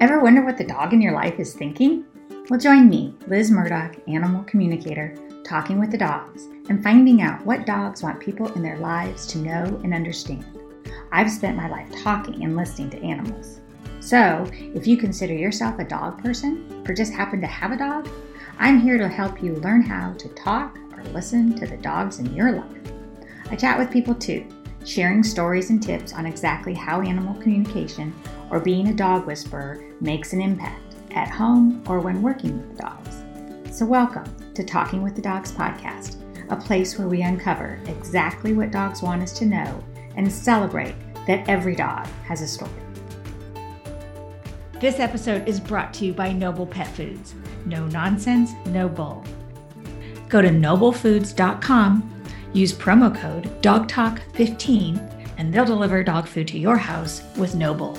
Ever wonder what the dog in your life is thinking? Well, join me, Liz Murdoch, animal communicator, talking with the dogs and finding out what dogs want people in their lives to know and understand. I've spent my life talking and listening to animals. So, if you consider yourself a dog person or just happen to have a dog, I'm here to help you learn how to talk or listen to the dogs in your life. I chat with people too, sharing stories and tips on exactly how animal communication or being a dog whisperer makes an impact at home or when working with dogs. So, welcome to Talking with the Dogs podcast, a place where we uncover exactly what dogs want us to know and celebrate that every dog has a story. This episode is brought to you by Noble Pet Foods. No nonsense, no bull. Go to noblefoods.com, use promo code DOGTALK15, and they'll deliver dog food to your house with Noble.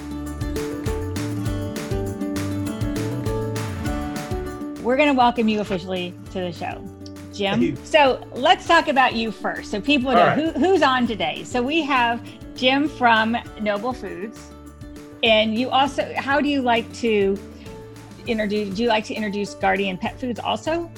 We're going to welcome you officially to the show. Jim. So let's talk about you first. So people know right. who, who's on today. So we have Jim from Noble Foods. And you also, how do you like to introduce, do you like to introduce Guardian Pet Foods also?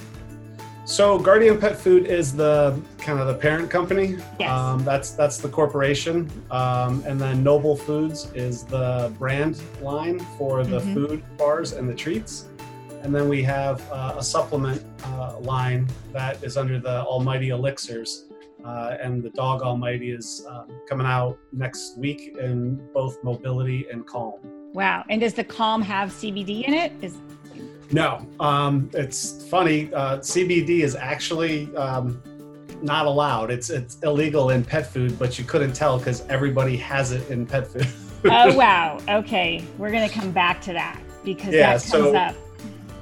So Guardian Pet Food is the kind of the parent company. Yes. Um, that's that's the corporation, um, and then Noble Foods is the brand line for the mm-hmm. food bars and the treats. And then we have uh, a supplement uh, line that is under the Almighty Elixirs. Uh, and the Dog Almighty is um, coming out next week in both mobility and calm. Wow. And does the calm have CBD in it? Is no. Um, it's funny. Uh, CBD is actually um, not allowed. It's it's illegal in pet food, but you couldn't tell because everybody has it in pet food. oh wow. Okay, we're gonna come back to that because yeah, that comes so, up.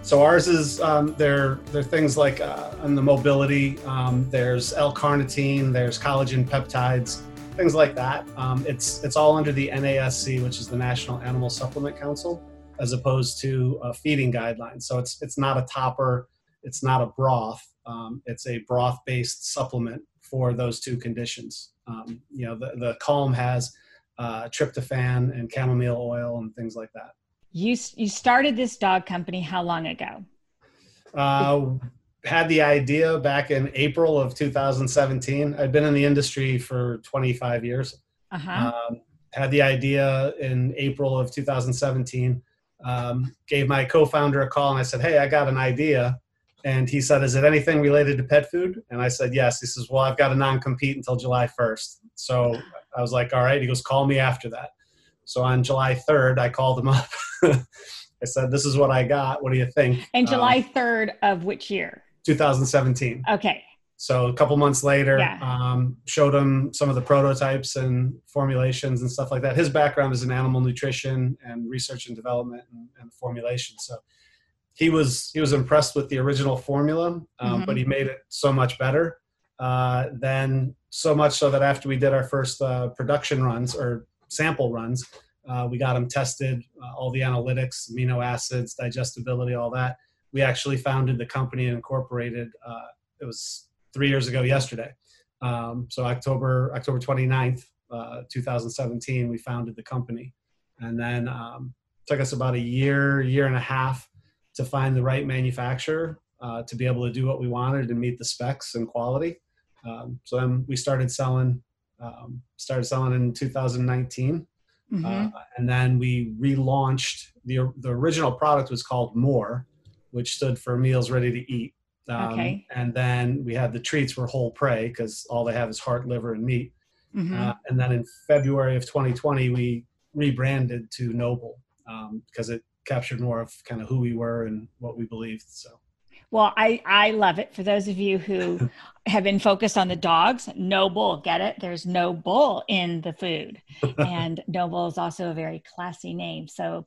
So ours is um, there. There are things like uh, on the mobility. Um, there's L-carnitine. There's collagen peptides, things like that. Um, it's it's all under the NASC, which is the National Animal Supplement Council, as opposed to feeding guidelines. So it's it's not a topper. It's not a broth. Um, it's a broth-based supplement for those two conditions. Um, you know, the the Calm has uh, tryptophan and chamomile oil and things like that. You you started this dog company how long ago? Uh, had the idea back in April of 2017. I'd been in the industry for 25 years. Uh-huh. Um, had the idea in April of 2017. Um, gave my co-founder a call and I said, "Hey, I got an idea." And he said, "Is it anything related to pet food?" And I said, "Yes." He says, "Well, I've got a non-compete until July 1st." So I was like, "All right." He goes, "Call me after that." So on July 3rd, I called him up. I said, This is what I got. What do you think? And July um, 3rd of which year? 2017. Okay. So a couple months later, yeah. um, showed him some of the prototypes and formulations and stuff like that. His background is in animal nutrition and research and development and, and formulation. So he was he was impressed with the original formula, um, mm-hmm. but he made it so much better. Uh, then so much so that after we did our first uh, production runs or sample runs. Uh, we got them tested, uh, all the analytics, amino acids, digestibility, all that. We actually founded the company and incorporated. Uh, it was three years ago yesterday. Um, so October October 29th, uh, 2017, we founded the company, and then um, took us about a year, year and a half to find the right manufacturer uh, to be able to do what we wanted and meet the specs and quality. Um, so then we started selling um, started selling in 2019. Mm-hmm. Uh, and then we relaunched the the original product was called More, which stood for Meals Ready to Eat. Um, okay. And then we had the treats were whole prey because all they have is heart, liver, and meat. Mm-hmm. Uh, and then in February of 2020, we rebranded to Noble um, because it captured more of kind of who we were and what we believed. So. Well, I, I love it. For those of you who have been focused on the dogs, no bull, get it? There's no bull in the food. and Noble is also a very classy name. So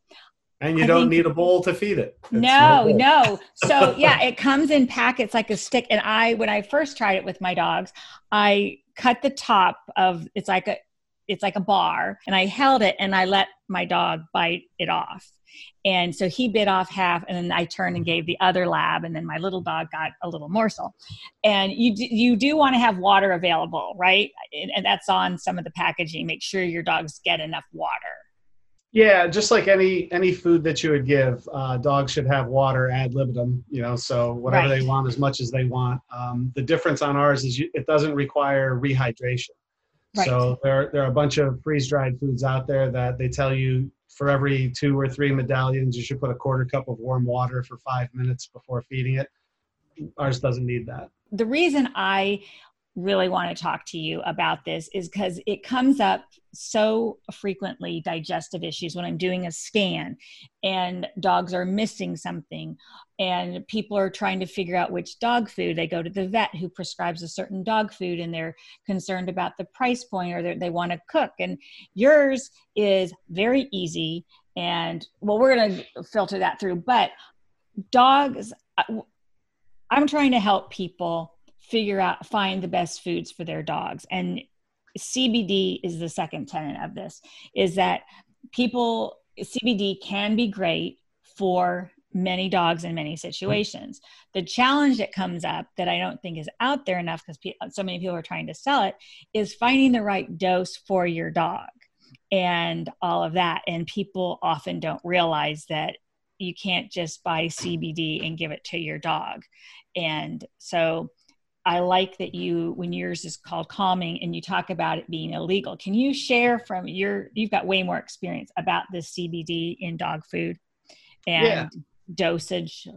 and you I don't think, need a bowl to feed it. It's no, no, no. So yeah, it comes in packets like a stick. And I, when I first tried it with my dogs, I cut the top of it's like a it's like a bar and I held it and I let my dog bite it off. And so he bit off half, and then I turned and gave the other lab, and then my little dog got a little morsel. And you do, you do want to have water available, right? And, and that's on some of the packaging. Make sure your dogs get enough water. Yeah, just like any any food that you would give, uh, dogs should have water ad libitum. You know, so whatever right. they want, as much as they want. Um, the difference on ours is you, it doesn't require rehydration. Right. So there there are a bunch of freeze dried foods out there that they tell you for every two or three medallions, you should put a quarter cup of warm water for five minutes before feeding it. Ours doesn't need that. The reason I really want to talk to you about this is because it comes up so frequently digestive issues when I'm doing a scan and dogs are missing something and people are trying to figure out which dog food they go to the vet who prescribes a certain dog food and they're concerned about the price point or they want to cook. And yours is very easy and well we're going to filter that through but dogs uh, I'm trying to help people figure out find the best foods for their dogs. And cbd is the second tenet of this is that people cbd can be great for many dogs in many situations. The challenge that comes up that i don't think is out there enough because pe- so many people are trying to sell it is finding the right dose for your dog and all of that. And people often don't realize that you can't just buy cbd and give it to your dog. And so I like that you, when yours is called calming and you talk about it being illegal. Can you share from your, you've got way more experience about the CBD in dog food and yeah. dosage?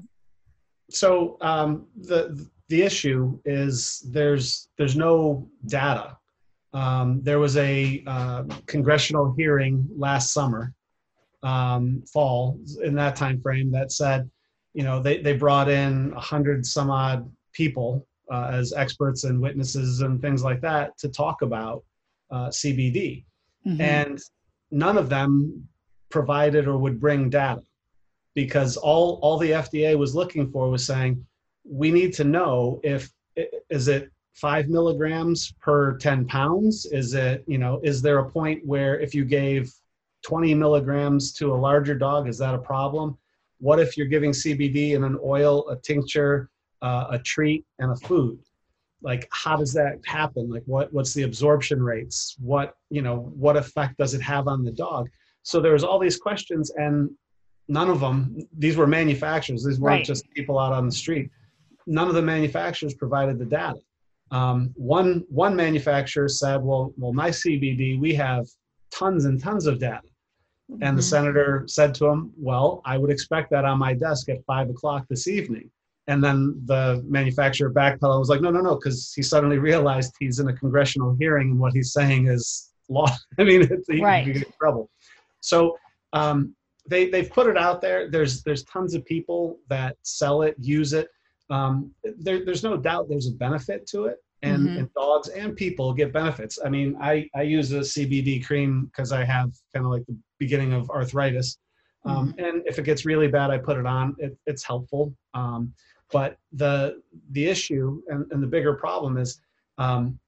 So um, the, the issue is there's, there's no data. Um, there was a uh, congressional hearing last summer, um, fall in that time frame that said, you know, they, they brought in a hundred some odd people uh, as experts and witnesses and things like that to talk about uh, CBD. Mm-hmm. And none of them provided or would bring data because all, all the FDA was looking for was saying, we need to know if, is it five milligrams per 10 pounds? Is it, you know, is there a point where if you gave 20 milligrams to a larger dog, is that a problem? What if you're giving CBD in an oil, a tincture, uh, a treat and a food. Like how does that happen? Like what what's the absorption rates? What you know what effect does it have on the dog? So there was all these questions and none of them these were manufacturers. These weren't right. just people out on the street. None of the manufacturers provided the data. Um, one one manufacturer said well well my cbd we have tons and tons of data. Mm-hmm. and the mm-hmm. senator said to him well i would expect that on my desk at five o'clock this evening and then the manufacturer backpedaled and was like, no, no, no, because he suddenly realized he's in a congressional hearing and what he's saying is law. I mean, it's, he right. get in trouble. So um, they they've put it out there. There's there's tons of people that sell it, use it. Um, there, there's no doubt there's a benefit to it, and, mm-hmm. and, dogs and people get benefits. I mean, I I use a CBD cream because I have kind of like the beginning of arthritis. Um, mm-hmm. And if it gets really bad, I put it on. It, it's helpful. Um, but the the issue and, and the bigger problem is um,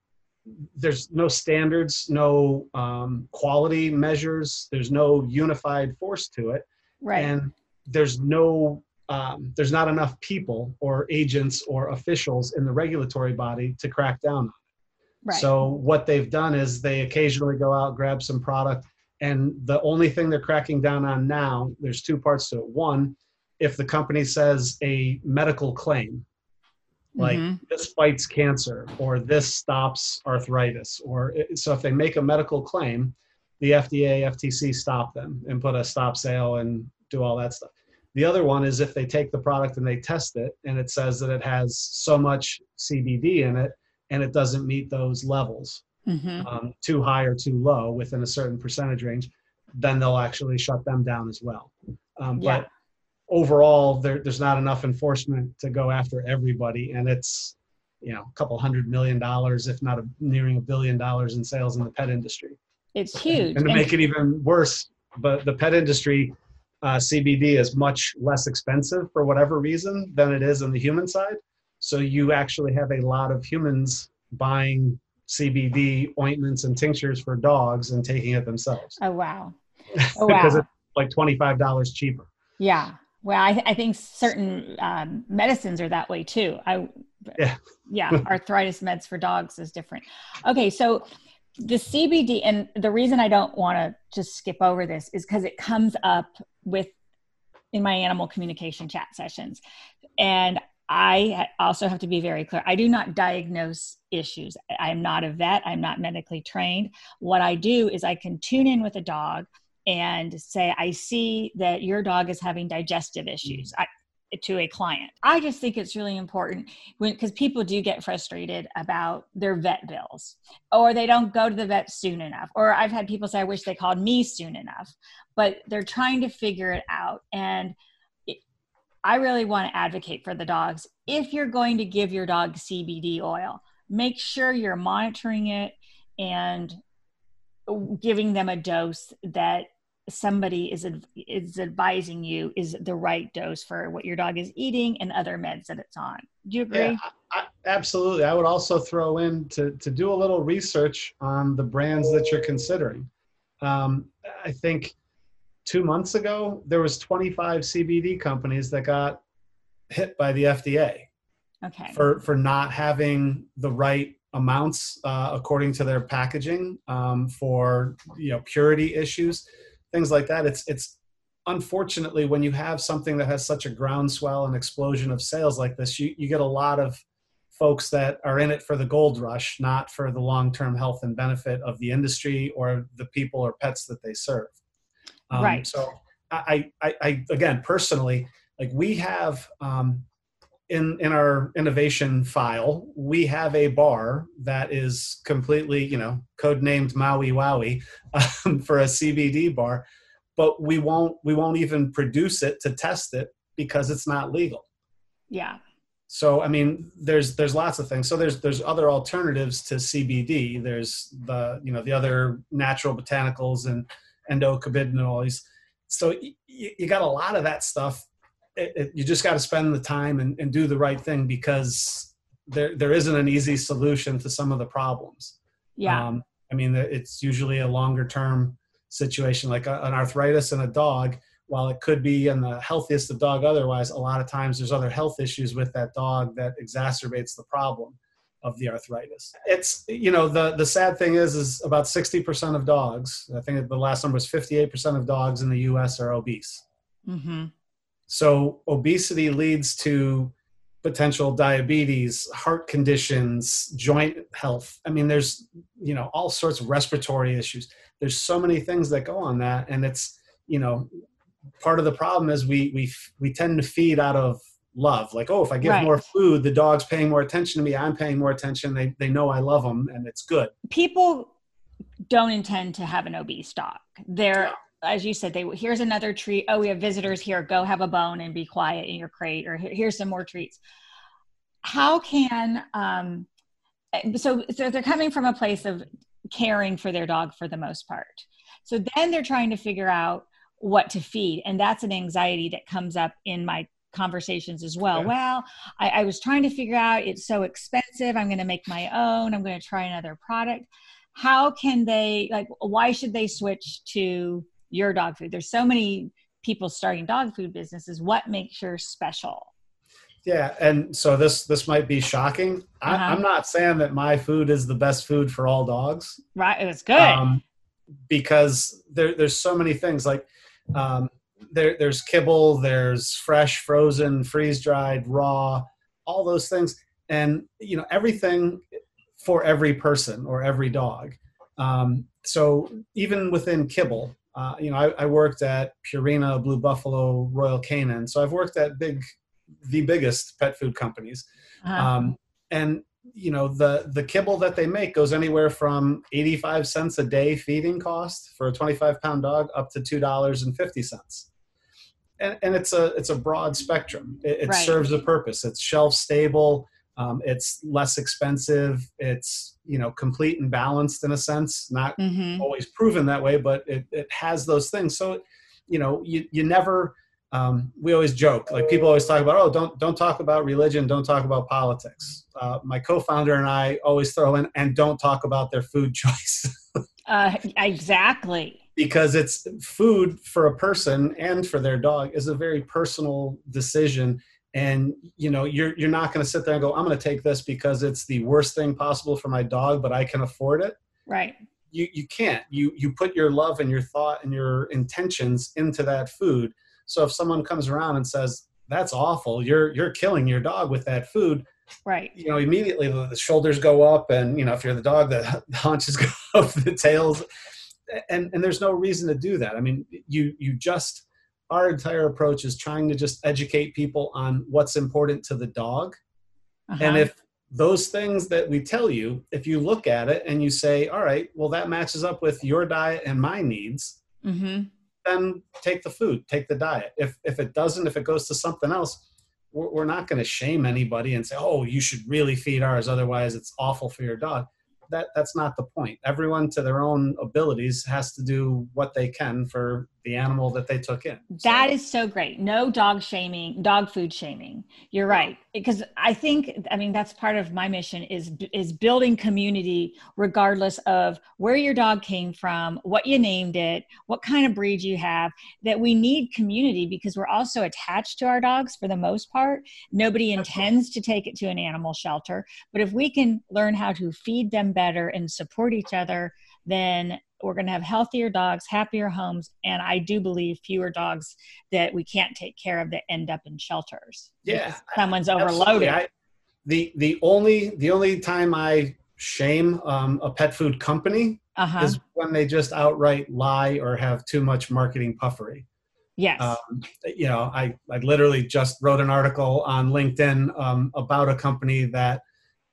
there's no standards, no um, quality measures. There's no unified force to it, right? And there's no um, there's not enough people or agents or officials in the regulatory body to crack down on it. Right. So what they've done is they occasionally go out grab some product, and the only thing they're cracking down on now there's two parts to it. One if the company says a medical claim like mm-hmm. this fights cancer or this stops arthritis or so if they make a medical claim the fda ftc stop them and put a stop sale and do all that stuff the other one is if they take the product and they test it and it says that it has so much cbd in it and it doesn't meet those levels mm-hmm. um, too high or too low within a certain percentage range then they'll actually shut them down as well um, yeah. but overall there, there's not enough enforcement to go after everybody. And it's you know a couple hundred million dollars if not a, nearing a billion dollars in sales in the pet industry. It's huge. and to make it even worse but the pet industry uh, cbd is much less expensive for whatever reason than it is on the human side. So you actually have a lot of humans buying cbd ointments and tinctures for dogs and taking it themselves. Oh wow. Oh wow. Because it's like $25 cheaper. Yeah well, I, I think certain um, medicines are that way too. I, yeah, yeah, arthritis meds for dogs is different. Okay, so the CBD, and the reason I don't want to just skip over this is because it comes up with in my animal communication chat sessions. And I also have to be very clear. I do not diagnose issues. I'm not a vet. I'm not medically trained. What I do is I can tune in with a dog and say, I see that your dog is having digestive issues. Mm. I, to a client. I just think it's really important when because people do get frustrated about their vet bills or they don't go to the vet soon enough. Or I've had people say I wish they called me soon enough, but they're trying to figure it out and it, I really want to advocate for the dogs. If you're going to give your dog CBD oil, make sure you're monitoring it and giving them a dose that somebody is is advising you is the right dose for what your dog is eating and other meds that it's on. Do you agree? Yeah, I, absolutely. I would also throw in to to do a little research on the brands that you're considering. Um, I think two months ago there was 25 CBD companies that got hit by the FDA. Okay. For for not having the right amounts uh, according to their packaging um, for you know purity issues things like that. It's it's unfortunately when you have something that has such a groundswell and explosion of sales like this, you, you get a lot of folks that are in it for the gold rush, not for the long-term health and benefit of the industry or the people or pets that they serve. Um, right. So I, I, I, again, personally, like we have um, in in our innovation file, we have a bar that is completely, you know, codenamed Maui Wowie um, for a CBD bar, but we won't we won't even produce it to test it because it's not legal. Yeah. So I mean, there's there's lots of things. So there's there's other alternatives to CBD. There's the you know the other natural botanicals and endocannabinoids. So y- you got a lot of that stuff it, it, you just got to spend the time and, and do the right thing because there there isn't an easy solution to some of the problems. Yeah. Um, I mean, it's usually a longer term situation, like a, an arthritis in a dog. While it could be in the healthiest of dog, otherwise, a lot of times there's other health issues with that dog that exacerbates the problem of the arthritis. It's you know the the sad thing is is about 60% of dogs. I think the last number was 58% of dogs in the U.S. are obese. Mm-hmm. So obesity leads to potential diabetes, heart conditions, joint health. I mean, there's you know all sorts of respiratory issues. There's so many things that go on that, and it's you know part of the problem is we we we tend to feed out of love. Like, oh, if I give right. more food, the dog's paying more attention to me. I'm paying more attention. They they know I love them, and it's good. People don't intend to have an obese dog. They're yeah as you said, they here's another treat. Oh, we have visitors here. Go have a bone and be quiet in your crate, or here's some more treats. How can um, so so they're coming from a place of caring for their dog for the most part. So then they're trying to figure out what to feed, and that's an anxiety that comes up in my conversations as well. Well, I, I was trying to figure out it's so expensive. I'm going to make my own. I'm going to try another product. How can they like? Why should they switch to your dog food. There's so many people starting dog food businesses. What makes yours special? Yeah, and so this this might be shocking. Uh-huh. I, am not saying that my food is the best food for all dogs. Right, it's good um, because there, there's so many things like um, there, there's kibble, there's fresh, frozen, freeze dried, raw, all those things, and you know everything for every person or every dog. Um, so even within kibble, uh, you know, I, I, worked at Purina, Blue Buffalo, Royal Canin. So I've worked at big, the biggest pet food companies. Uh-huh. Um, and you know, the the kibble that they make goes anywhere from 85 cents a day feeding cost for a 25 pound dog up to two dollars and fifty cents. And, and it's a it's a broad spectrum. It, it right. serves a purpose. It's shelf stable. Um, it's less expensive. It's you know complete and balanced in a sense. Not mm-hmm. always proven that way, but it, it has those things. So you know you you never. Um, we always joke like people always talk about oh don't don't talk about religion don't talk about politics uh, my co-founder and i always throw in and don't talk about their food choice uh, exactly because it's food for a person and for their dog is a very personal decision and you know you're you're not going to sit there and go i'm going to take this because it's the worst thing possible for my dog but i can afford it Right. You you can't. You you put your love and your thought and your intentions into that food. So if someone comes around and says, That's awful, you're you're killing your dog with that food, right you know immediately the, shoulders go up and you know if you're the dog the haunches go up the tails and and there's no reason to do that i mean you you just our entire approach is trying to just educate people on what's important to the dog uh-huh. and if those things that we tell you if you look at it and you say all right well that matches up with your diet and my needs mm-hmm. then take the food take the diet if if it doesn't if it goes to something else we're not going to shame anybody and say oh you should really feed ours otherwise it's awful for your dog that that's not the point. Everyone to their own abilities has to do what they can for the animal that they took in. So. That is so great. No dog shaming, dog food shaming. You're right. Because I think I mean that's part of my mission is is building community regardless of where your dog came from, what you named it, what kind of breed you have, that we need community because we're also attached to our dogs for the most part. Nobody intends to take it to an animal shelter, but if we can learn how to feed them better and support each other, then we're going to have healthier dogs, happier homes, and I do believe fewer dogs that we can't take care of that end up in shelters. Yeah, someone's overloaded. I, the the only the only time I shame um, a pet food company uh-huh. is when they just outright lie or have too much marketing puffery. Yes. Um, you know, I, I literally just wrote an article on LinkedIn um, about a company that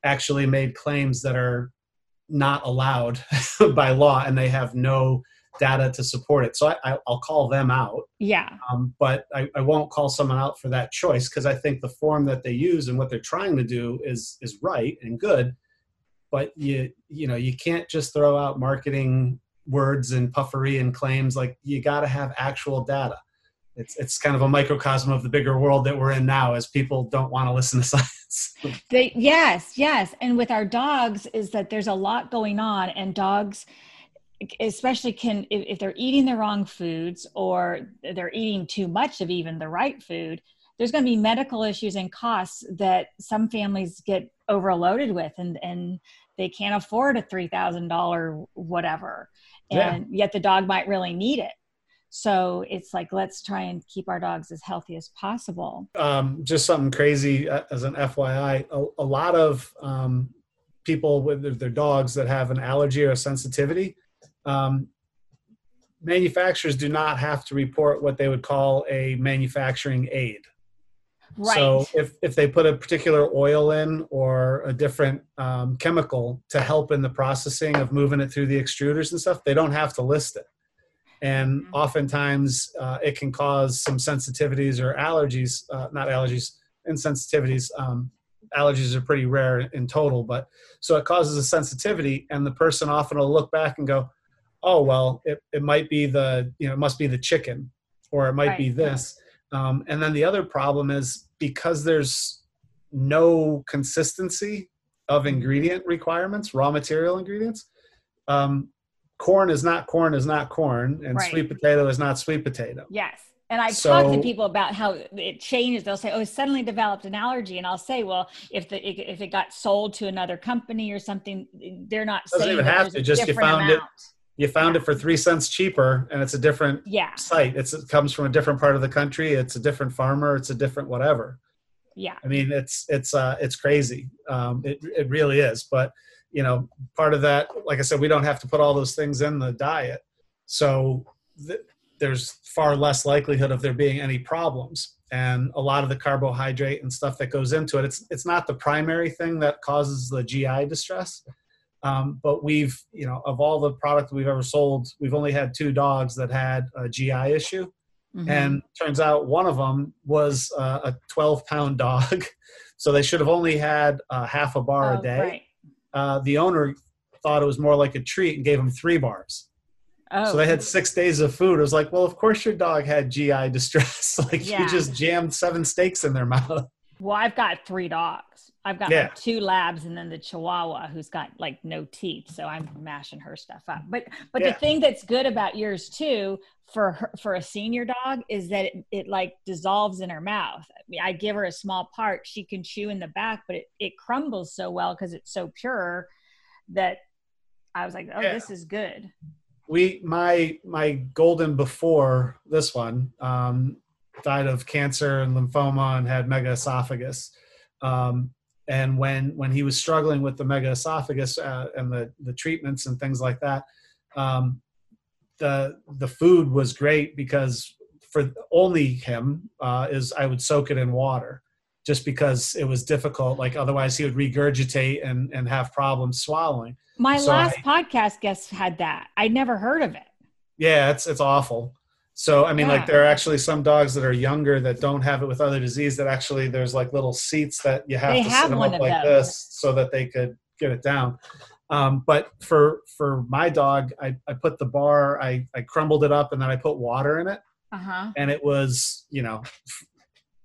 actually made claims that are not allowed by law and they have no data to support it. So I, will call them out. Yeah. Um, but I, I, won't call someone out for that choice because I think the form that they use and what they're trying to do is is right and good. But you you know you can't just throw out marketing words and puffery and claims. Like you got to have actual data it's it's kind of a microcosm of the bigger world that we're in now as people don't want to listen to science. They, yes yes and with our dogs is that there's a lot going on and dogs especially can if, if they're eating the wrong foods or they're eating too much of even the right food there's going to be medical issues and costs that some families get overloaded with and and they can't afford a $3000 whatever. And yeah. yet the dog might really need it so it's like let's try and keep our dogs as healthy as possible. Um, just something crazy uh, as an fyi a, a lot of um, people with their dogs that have an allergy or a sensitivity um, manufacturers do not have to report what they would call a manufacturing aid. Right. So if, if they put a particular oil in or a different um, chemical to help in the processing of moving it through the extruders and stuff, they don't have to list it and mm-hmm. oftentimes uh, it can cause some sensitivities or allergies uh, not allergies insensitivities um, allergies are pretty rare in total but so it causes a sensitivity and the person often will look back and go oh well it, it might be the you know it must be the chicken or it might right. be this um, and then the other problem is because there's no consistency of mm-hmm. ingredient requirements raw material ingredients um, corn is not corn is not corn and right. sweet potato is not sweet potato. Yes. And I've so, talked to people about how it changes. They'll say, "Oh, it suddenly developed an allergy," and I'll say, "Well, if the if it got sold to another company or something, they're not doesn't even have to. Just you found amount. it. You found yeah. it for three cents cheaper, and it's a different yeah. site. It's, it comes from a different part of the country. It's a different farmer. It's a different whatever. Yeah. I mean, it's it's uh it's crazy. Um, it it really is. But you know part of that like i said we don't have to put all those things in the diet. So th- there's far less likelihood of there being any problems. And a lot of the carbohydrate and stuff that goes into it it's it's not the primary thing that causes the gi distress. Um, but we've you know of all the product we've ever sold we've only had two dogs that had a gi issue. Mm-hmm. and turns out one of them was uh, a 12 pound dog. So they should have only had uh, half a bar oh, a day. right uh, the owner thought it was more like a treat and gave him three bars. Oh. So they had six days of food. It was like, well, of course your dog had GI distress. like yeah. you just jammed seven steaks in their mouth. Well, I've got three dogs. I've got yeah. like two labs and then the Chihuahua who's got like no teeth. So I'm mashing her stuff up. But but yeah. the thing that's good about yours too for her, for a senior dog is that it, it like dissolves in her mouth. I, mean, I give her a small part, she can chew in the back, but it, it crumbles so well because it's so pure that I was like, oh, yeah. this is good. We my my golden before this one um, died of cancer and lymphoma and had megaesophagus. Um, and when when he was struggling with the megaesophagus uh, and the the treatments and things like that, um, the the food was great because for only him uh, is I would soak it in water just because it was difficult. Like otherwise, he would regurgitate and and have problems swallowing. My so last I, podcast guest had that. I never heard of it. Yeah, it's it's awful. So I mean, yeah. like there are actually some dogs that are younger that don't have it with other disease. That actually there's like little seats that you have they to have sit them up like those. this so that they could get it down. Um, but for for my dog, I, I put the bar, I, I crumbled it up, and then I put water in it, uh-huh. and it was you know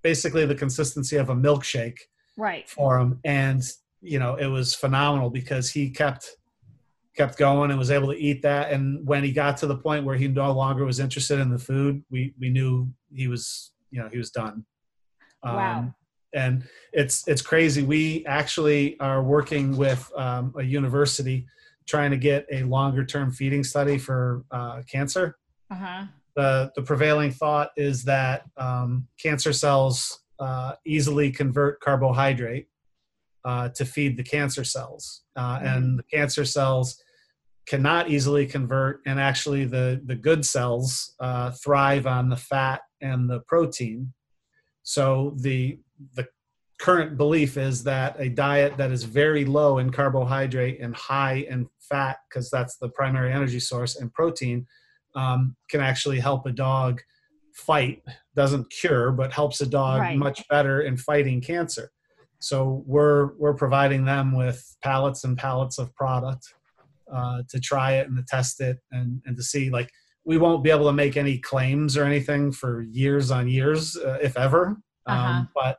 basically the consistency of a milkshake right for him and you know it was phenomenal because he kept kept going and was able to eat that. And when he got to the point where he no longer was interested in the food we we knew he was you know he was done. Wow. Um, and it's it's crazy. We actually are working with um, a university trying to get a longer term feeding study for uh, cancer. Uh-huh. The, the prevailing thought is that um, cancer cells uh, easily convert carbohydrate uh, to feed the cancer cells. Uh, mm-hmm. And the cancer cells cannot easily convert, and actually, the, the good cells uh, thrive on the fat and the protein. So, the, the current belief is that a diet that is very low in carbohydrate and high in fat, because that's the primary energy source, and protein um, can actually help a dog fight doesn't cure but helps a dog right. much better in fighting cancer so we're we're providing them with pallets and pallets of product uh, to try it and to test it and and to see like we won't be able to make any claims or anything for years on years uh, if ever uh-huh. um, but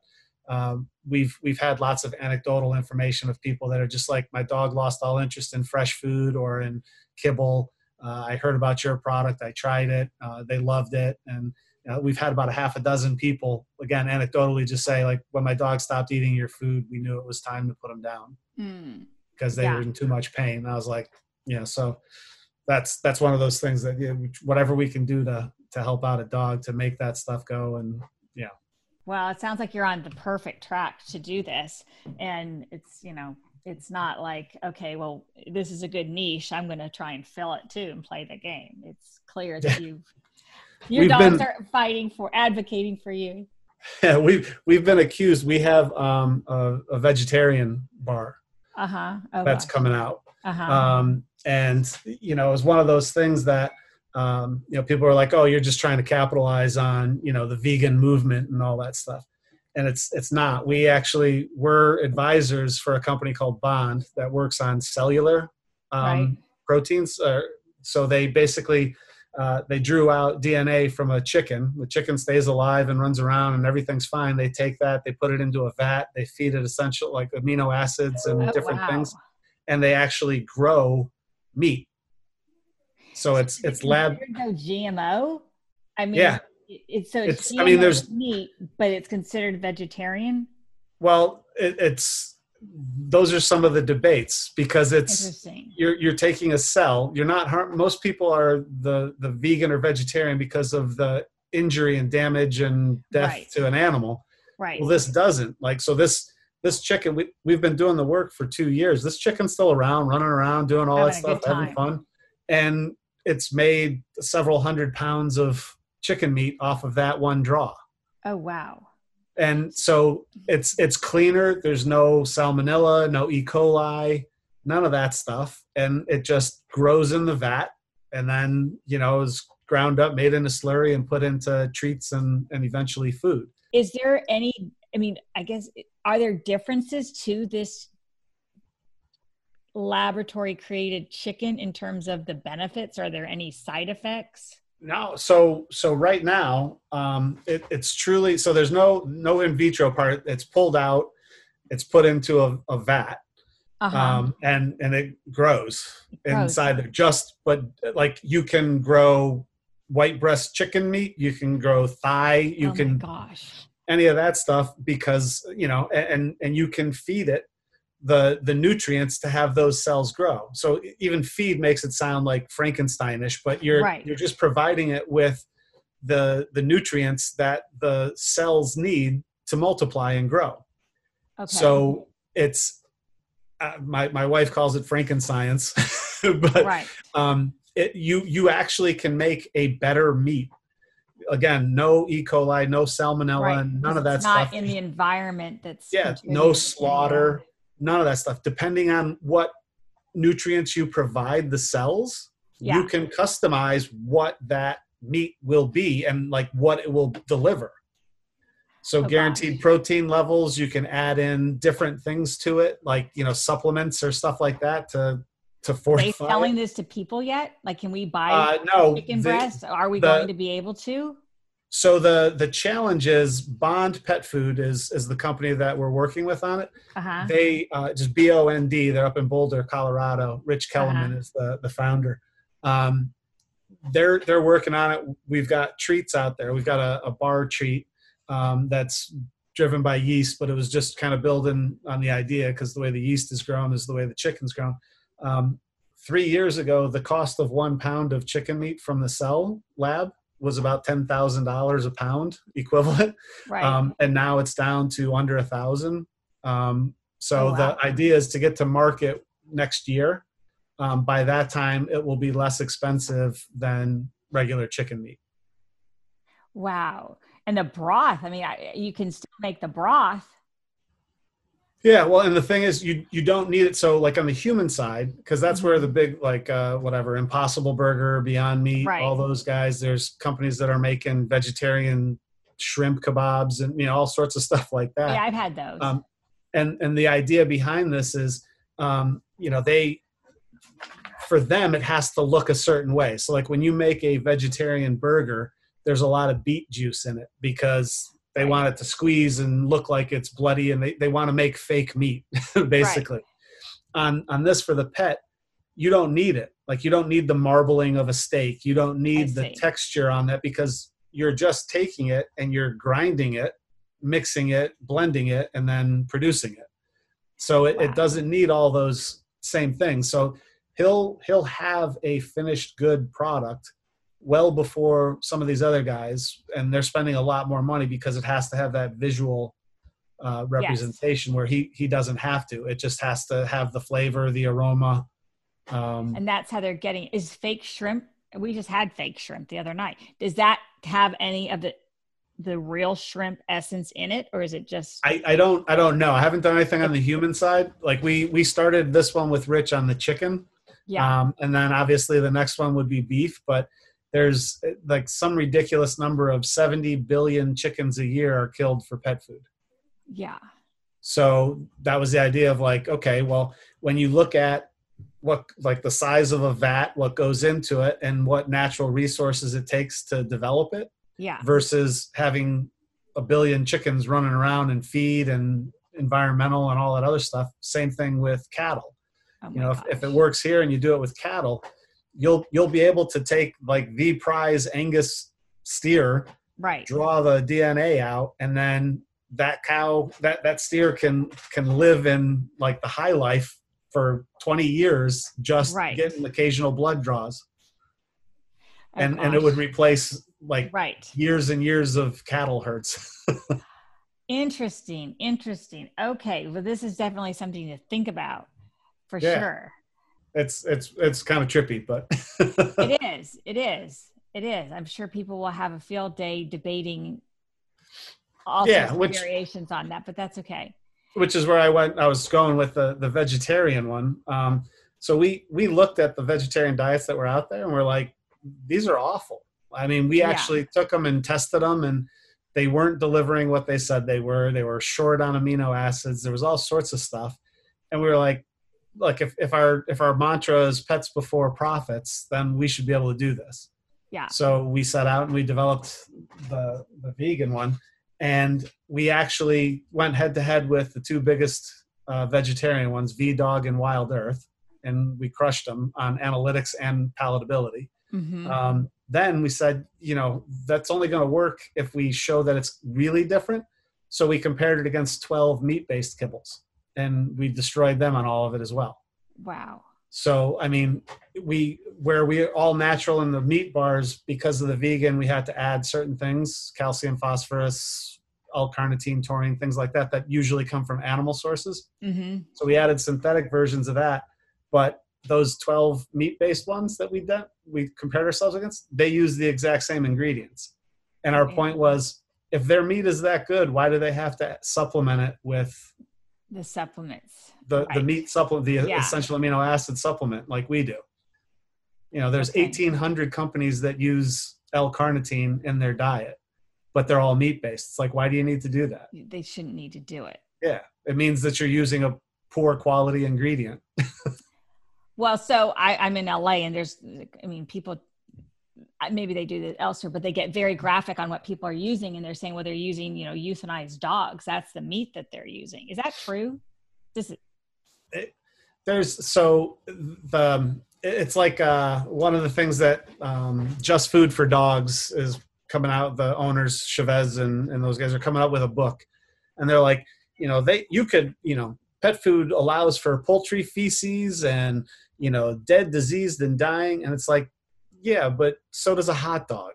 um, we've we've had lots of anecdotal information of people that are just like my dog lost all interest in fresh food or in kibble uh, I heard about your product. I tried it. Uh, they loved it. And know, we've had about a half a dozen people, again, anecdotally, just say, like, when my dog stopped eating your food, we knew it was time to put him down mm. because they yeah. were in too much pain. And I was like, you know, so that's that's one of those things that you know, whatever we can do to to help out a dog to make that stuff go and yeah. Well, it sounds like you're on the perfect track to do this, and it's you know it's not like okay well this is a good niche i'm going to try and fill it too and play the game it's clear that you've your we've dogs been, are fighting for advocating for you yeah we've we've been accused we have um, a, a vegetarian bar uh-huh oh, that's gosh. coming out uh-huh. um, and you know it was one of those things that um, you know people are like oh you're just trying to capitalize on you know the vegan movement and all that stuff and it's it's not. We actually were advisors for a company called Bond that works on cellular um, right. proteins. Uh, so they basically uh, they drew out DNA from a chicken. The chicken stays alive and runs around, and everything's fine. They take that, they put it into a vat, they feed it essential like amino acids and oh, different wow. things, and they actually grow meat. So it's it's lab. No GMO. I mean, yeah, it's so it's, it's I mean, there's meat, but it's considered vegetarian. Well, it, it's those are some of the debates because it's you're you're taking a cell. You're not harm. Most people are the the vegan or vegetarian because of the injury and damage and death right. to an animal. Right. Well, this doesn't. Like so, this this chicken we we've been doing the work for two years. This chicken's still around, running around, doing all having that stuff, having fun, and it's made several hundred pounds of chicken meat off of that one draw. Oh wow. And so it's it's cleaner. There's no salmonella, no E. coli, none of that stuff, and it just grows in the vat, and then you know is ground up, made into slurry, and put into treats and and eventually food. Is there any? I mean, I guess are there differences to this laboratory created chicken in terms of the benefits? Are there any side effects? No, so so right now, um, it, it's truly so. There's no no in vitro part. It's pulled out. It's put into a, a vat, uh-huh. um, and and it grows, inside there. Just but like you can grow white breast chicken meat. You can grow thigh. You oh can gosh any of that stuff because you know, and and you can feed it the the nutrients to have those cells grow. So even feed makes it sound like Frankensteinish, but you're right. you're just providing it with the the nutrients that the cells need to multiply and grow. Okay. So it's uh, my my wife calls it Frankenscience, but right. um, it, you you actually can make a better meat. Again, no E. coli, no salmonella, right. none of that it's stuff. Not in the environment that's yeah, no slaughter, none of that stuff. Depending on what nutrients you provide the cells, yeah. you can customize what that meat will be and like what it will deliver. So oh, guaranteed protein levels, you can add in different things to it, like you know supplements or stuff like that to to fortify. Are they selling this to people yet? Like, can we buy uh, no, chicken the, breast? Are we the, going to be able to? So the the challenge is Bond Pet Food is is the company that we're working with on it. Uh-huh. They uh, just B O N D. They're up in Boulder, Colorado. Rich Kelleman uh-huh. is the the founder. Um, they're they're working on it. We've got treats out there. We've got a, a bar treat um, that's driven by yeast, but it was just kind of building on the idea because the way the yeast is grown is the way the chicken's grown. Um, three years ago, the cost of one pound of chicken meat from the cell lab was about ten thousand dollars a pound equivalent, right. um, and now it's down to under a thousand. Um, so oh, wow. the idea is to get to market next year. Um, by that time, it will be less expensive than regular chicken meat. Wow! And the broth, I mean, I, you can still make the broth. Yeah, well, and the thing is, you you don't need it. So, like on the human side, because that's mm-hmm. where the big, like, uh, whatever, Impossible Burger, Beyond Meat, right. all those guys. There's companies that are making vegetarian shrimp kebabs and you know all sorts of stuff like that. Yeah, I've had those. Um, and and the idea behind this is, um, you know, they for them it has to look a certain way. So, like when you make a vegetarian burger, there's a lot of beet juice in it because they want it to squeeze and look like it's bloody and they, they want to make fake meat basically. Right. on on this for the pet you don't need it. Like you don't need the marbling of a steak. You don't need the texture on that because you're just taking it and you're grinding it mixing it blending it and then producing it. So it, wow. it doesn't need all those same things. So he'll he'll have a finished good product well before some of these other guys, and they're spending a lot more money because it has to have that visual uh, representation yes. where he he doesn't have to. It just has to have the flavor, the aroma. Um, and that's how they're getting is fake shrimp. We just had fake shrimp the other night. Does that have any of the the real shrimp essence in it, or is it just? I, I don't I don't know. I haven't done anything on the human side. Like we we started this one with Rich on the chicken. Yeah. Um, and then obviously the next one would be beef, but there's like some ridiculous number of 70 billion chickens a year are killed for pet food. Yeah. So that was the idea of like, okay, well, when you look at what like the size of a vat, what goes into it, and what natural resources it takes to develop it, yeah, versus having a billion chickens running around and feed and environmental and all that other stuff. Same thing with cattle. Oh you know, if, if it works here and you do it with cattle, you'll you'll be able to take like the prize Angus steer, right? Draw the DNA out, and then that cow that that steer can can live in like the high life for 20 years just right. getting occasional blood draws oh, and gosh. and it would replace like right years and years of cattle herds interesting interesting okay well this is definitely something to think about for yeah. sure it's it's it's kind of trippy, but it is. It is. It is. I'm sure people will have a field day debating all yeah, which, variations on that, but that's okay. Which is where I went. I was going with the the vegetarian one. Um, so we we looked at the vegetarian diets that were out there, and we're like, these are awful. I mean, we actually yeah. took them and tested them, and they weren't delivering what they said they were. They were short on amino acids. There was all sorts of stuff, and we were like, like if, if our if our mantra is pets before profits then we should be able to do this. Yeah. So we set out and we developed the the vegan one and we actually went head to head with the two biggest uh, vegetarian ones V-dog and wild earth and we crushed them on analytics and palatability. Mm-hmm. um, then we said you know that's only going to work if we show that it's really different. So we compared it against 12 meat based kibbles and we destroyed them on all of it as well. Wow. So I mean, we where we are all natural in the meat bars because of the vegan, we had to add certain things: calcium, phosphorus, L-carnitine, taurine, things like that that usually come from animal sources. Mm-hmm. So we added synthetic versions of that, but those 12 meat-based ones that we did, we compared ourselves against, they use the exact same ingredients. And our point was, if their meat is that good, why do they have to supplement it with the supplements? The right. the meat supplement, the yeah. essential amino acid supplement, like we do. You know, there's okay. 1,800 companies that use L-carnitine in their diet, but they're all meat based. It's like, why do you need to do that? They shouldn't need to do it. Yeah, it means that you're using a poor quality ingredient. well, so I, I'm in LA, and there's, I mean, people maybe they do this elsewhere, but they get very graphic on what people are using, and they're saying, well, they're using, you know, euthanized dogs. That's the meat that they're using. Is that true? Does it? it there's so the it's like uh, one of the things that um, Just Food for Dogs is coming out. The owners Chavez and, and those guys are coming out with a book, and they're like, you know, they you could you know pet food allows for poultry feces and you know dead diseased and dying and it's like yeah, but so does a hot dog.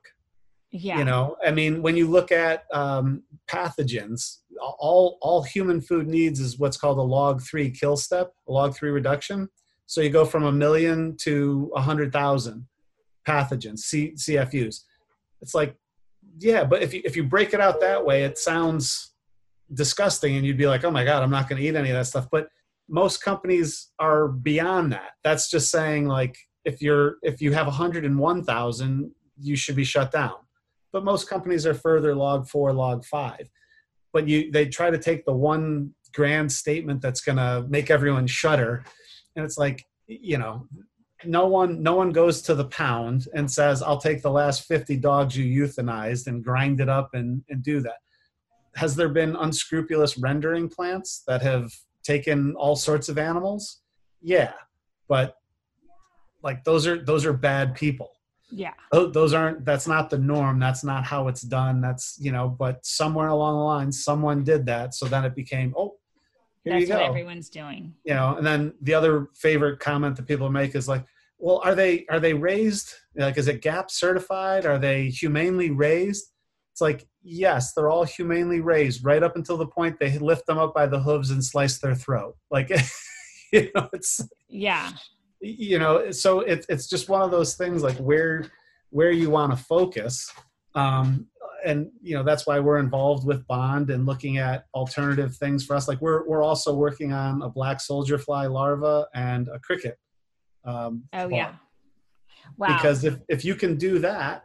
Yeah. You know, I mean, when you look at um, pathogens, all all human food needs is what's called a log three kill step, a log three reduction. So you go from a million to a hundred thousand pathogens, C, CFUs. It's like, yeah, but if you if you break it out that way, it sounds disgusting, and you'd be like, oh my god, I'm not going to eat any of that stuff. But most companies are beyond that. That's just saying like if you're if you have 101,000, you should be shut down. But most companies are further log four, log five. But you they try to take the one grand statement that's going to make everyone shudder, and it's like you know no one no one goes to the pound and says i'll take the last 50 dogs you euthanized and grind it up and, and do that has there been unscrupulous rendering plants that have taken all sorts of animals yeah but like those are those are bad people. Yeah. Those aren't that's not the norm. That's not how it's done. That's you know but somewhere along the line someone did that. So then it became oh here that's you go. what everyone's doing. You know and then the other favorite comment that people make is like well are they are they raised? Like is it gap certified? Are they humanely raised? It's like yes they're all humanely raised right up until the point they lift them up by the hooves and slice their throat. Like you know it's yeah you know so it, it's just one of those things like where where you want to focus um, and you know that's why we're involved with bond and looking at alternative things for us. Like we're we're also working on a black soldier fly larva and a cricket um, oh yeah. Wow. Because if if you can do that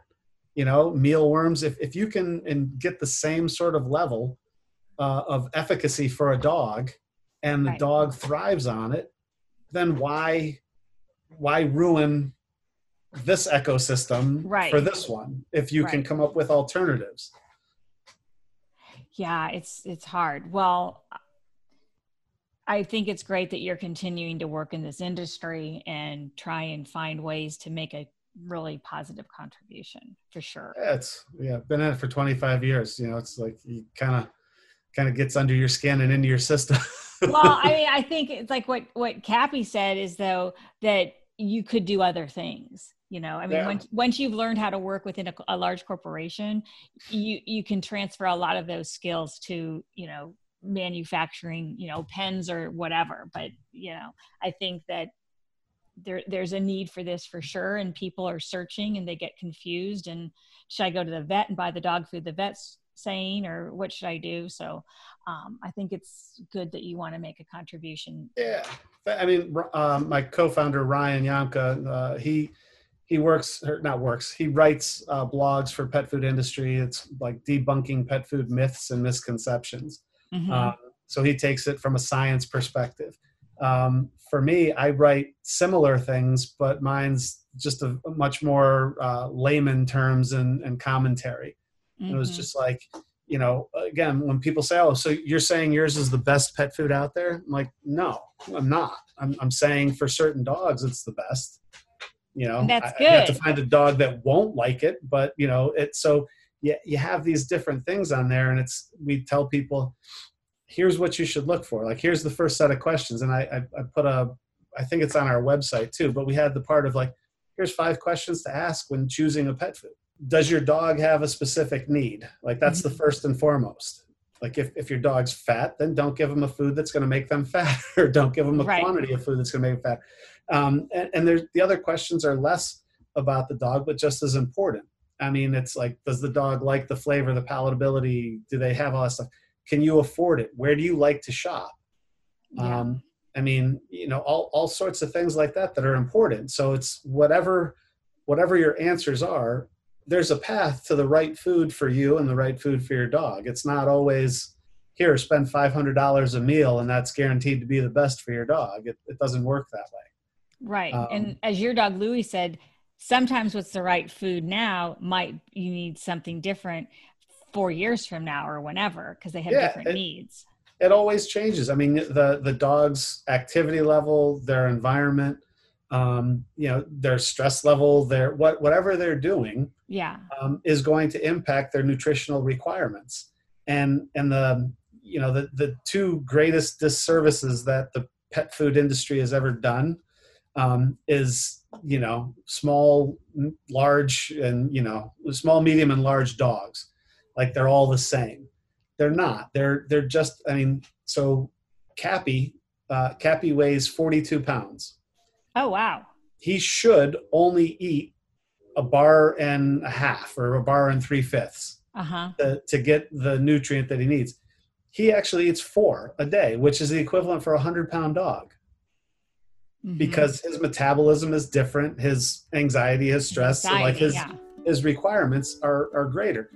you know mealworms if, if you can and get the same sort of level uh, of efficacy for a dog and the right. dog thrives on it then why why ruin this ecosystem right. for this one if you right. can come up with alternatives yeah it's it's hard well i think it's great that you're continuing to work in this industry and try and find ways to make a really positive contribution for sure yeah, it's yeah been in it for 25 years you know it's like you kind of kind of gets under your skin and into your system well i mean i think it's like what what cappy said is though that you could do other things you know? I mean yeah. once once you've learned how to work within a, a, large corporation you you can transfer a lot of those skills to you know manufacturing you know pens or whatever. But you know i think that there there's a need for this for sure and people are searching and they get confused and should i go to the vet and buy the dog food? The vet's saying or what should i do so um, i think it's good that you want to make a contribution yeah I mean, um, my co-founder Ryan Yamka, uh, he he works or not works. He writes uh, blogs for pet food industry. It's like debunking pet food myths and misconceptions. Mm-hmm. Uh, so he takes it from a science perspective. Um, for me, I write similar things, but mine's just a, a much more uh, layman terms and, and commentary. Mm-hmm. It was mm-hmm. just like you know, again, when people say, "Oh, so you're saying yours is the best pet food out there?" I'm like, "No, I'm not. I'm, I'm saying for certain dogs, it's the best." You know, that's I, good. You have to find a dog that won't like it, but you know, it's so you, you have these different things on there, and it's we tell people here's what you should look for. Like, here's the first set of questions. And I, I, I put a, I think it's on our website too, but we had the part of like, here's five questions to ask when choosing a pet food. Does your dog have a specific need? Like, that's mm-hmm. the first and foremost. Like, if, if your dog's fat, then don't give them a food that's going to make them fat, or don't give them a right. quantity of food that's going to make them fat. Um, and, and there's the other questions are less about the dog, but just as important. I mean, it's like, does the dog like the flavor, the palatability? Do they have all that stuff? Can you afford it? Where do you like to shop? Yeah. Um, I mean, you know, all, all sorts of things like that that are important. So it's whatever, whatever your answers are, there's a path to the right food for you and the right food for your dog. It's not always here, spend $500 a meal and that's guaranteed to be the best for your dog. It, it doesn't work that way. Right. Um, and as your dog Louis said, sometimes what's the right food now might you need something different four years from now or whenever because they have yeah, different it, needs it always changes i mean the the dog's activity level their environment um, you know their stress level their what whatever they're doing yeah. um, is going to impact their nutritional requirements. And and the you know the the two greatest disservices that the pet food industry has ever done um, is you know small large and you know small medium and large dogs. Like they're all the same. They're not. They're they're just i mean so cappy uh, cappy weighs 42 pounds. Oh wow. He should only eat a bar and a half or a bar and three fifths uh-huh. to, to get the nutrient that he needs he actually eats four a day which is the equivalent for a hundred pound dog mm-hmm. because his metabolism is different, his anxiety, his stress, anxiety, like his yeah. his requirements are are greater.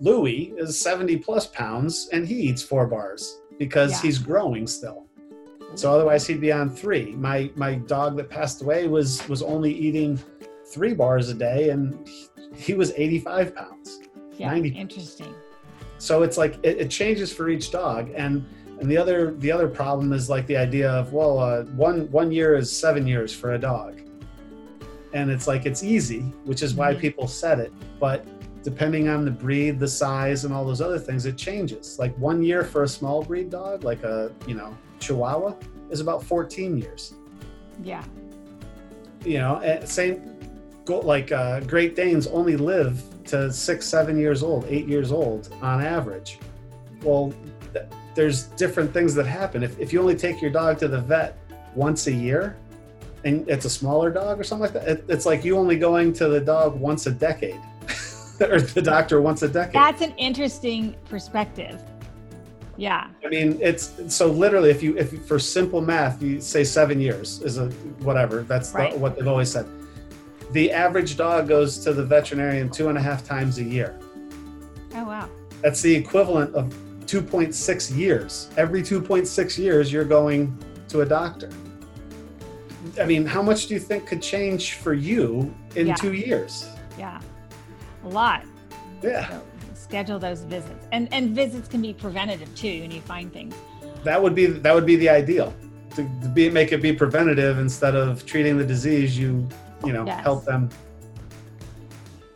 Louis is 70 plus pounds and he eats four bars because yeah. he's growing still. So otherwise he'd be on three. My my dog that passed away was was only eating three bars a day and he was 85 pounds. Yeah, 90. interesting. So it's like it, it changes for each dog and and the other the other problem is like the idea of well, uh, one one year is seven years for a dog, and it's like it's easy, which is why mm-hmm. people said it. But depending on the breed, the size, and all those other things, it changes. Like one year for a small breed dog, like a you know Chihuahua, is about 14 years. Yeah. You know, same. Like uh, Great Danes only live to six, seven years old, eight years old on average. Well, there's different things that happen. If, if you only take your dog to the vet once a year and it's a smaller dog or something like that, it, it's like you only going to the dog once a decade or the doctor once a decade. That's an interesting perspective. Yeah. I mean, it's so literally if you, if for simple math, you say seven years is a whatever, that's right. the, what they've always said. The average dog goes to the veterinarian two and a half times a year. Oh, wow. That's the equivalent of 2.6 years. Every 2.6 years, you're going to a doctor. I mean, how much do you think could change for you in yeah. two years? Yeah, a lot. Yeah. So schedule those visits, and and visits can be preventative too, and you find things. That would be that would be the ideal to, to be make it be preventative instead of treating the disease. You you know yes. help them.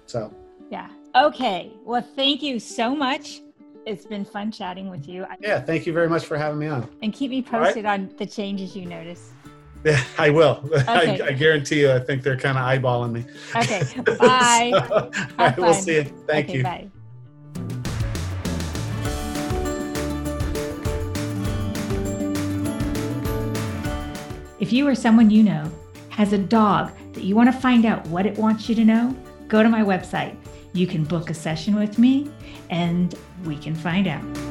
So. Yeah. Okay. Well, thank you so much it's been fun chatting with you. Yeah, thank you very much for having me on. And keep me posted right. on the changes you notice. Yeah, I will. Okay. I, I, guarantee you. I think they're kind of eyeballing me. Okay. Bye. so, I will see you. Thank okay, you. Bye. If you or someone you know has a dog that you want to find out what it wants you to know, go to my website. You can book a session with me and we can find out.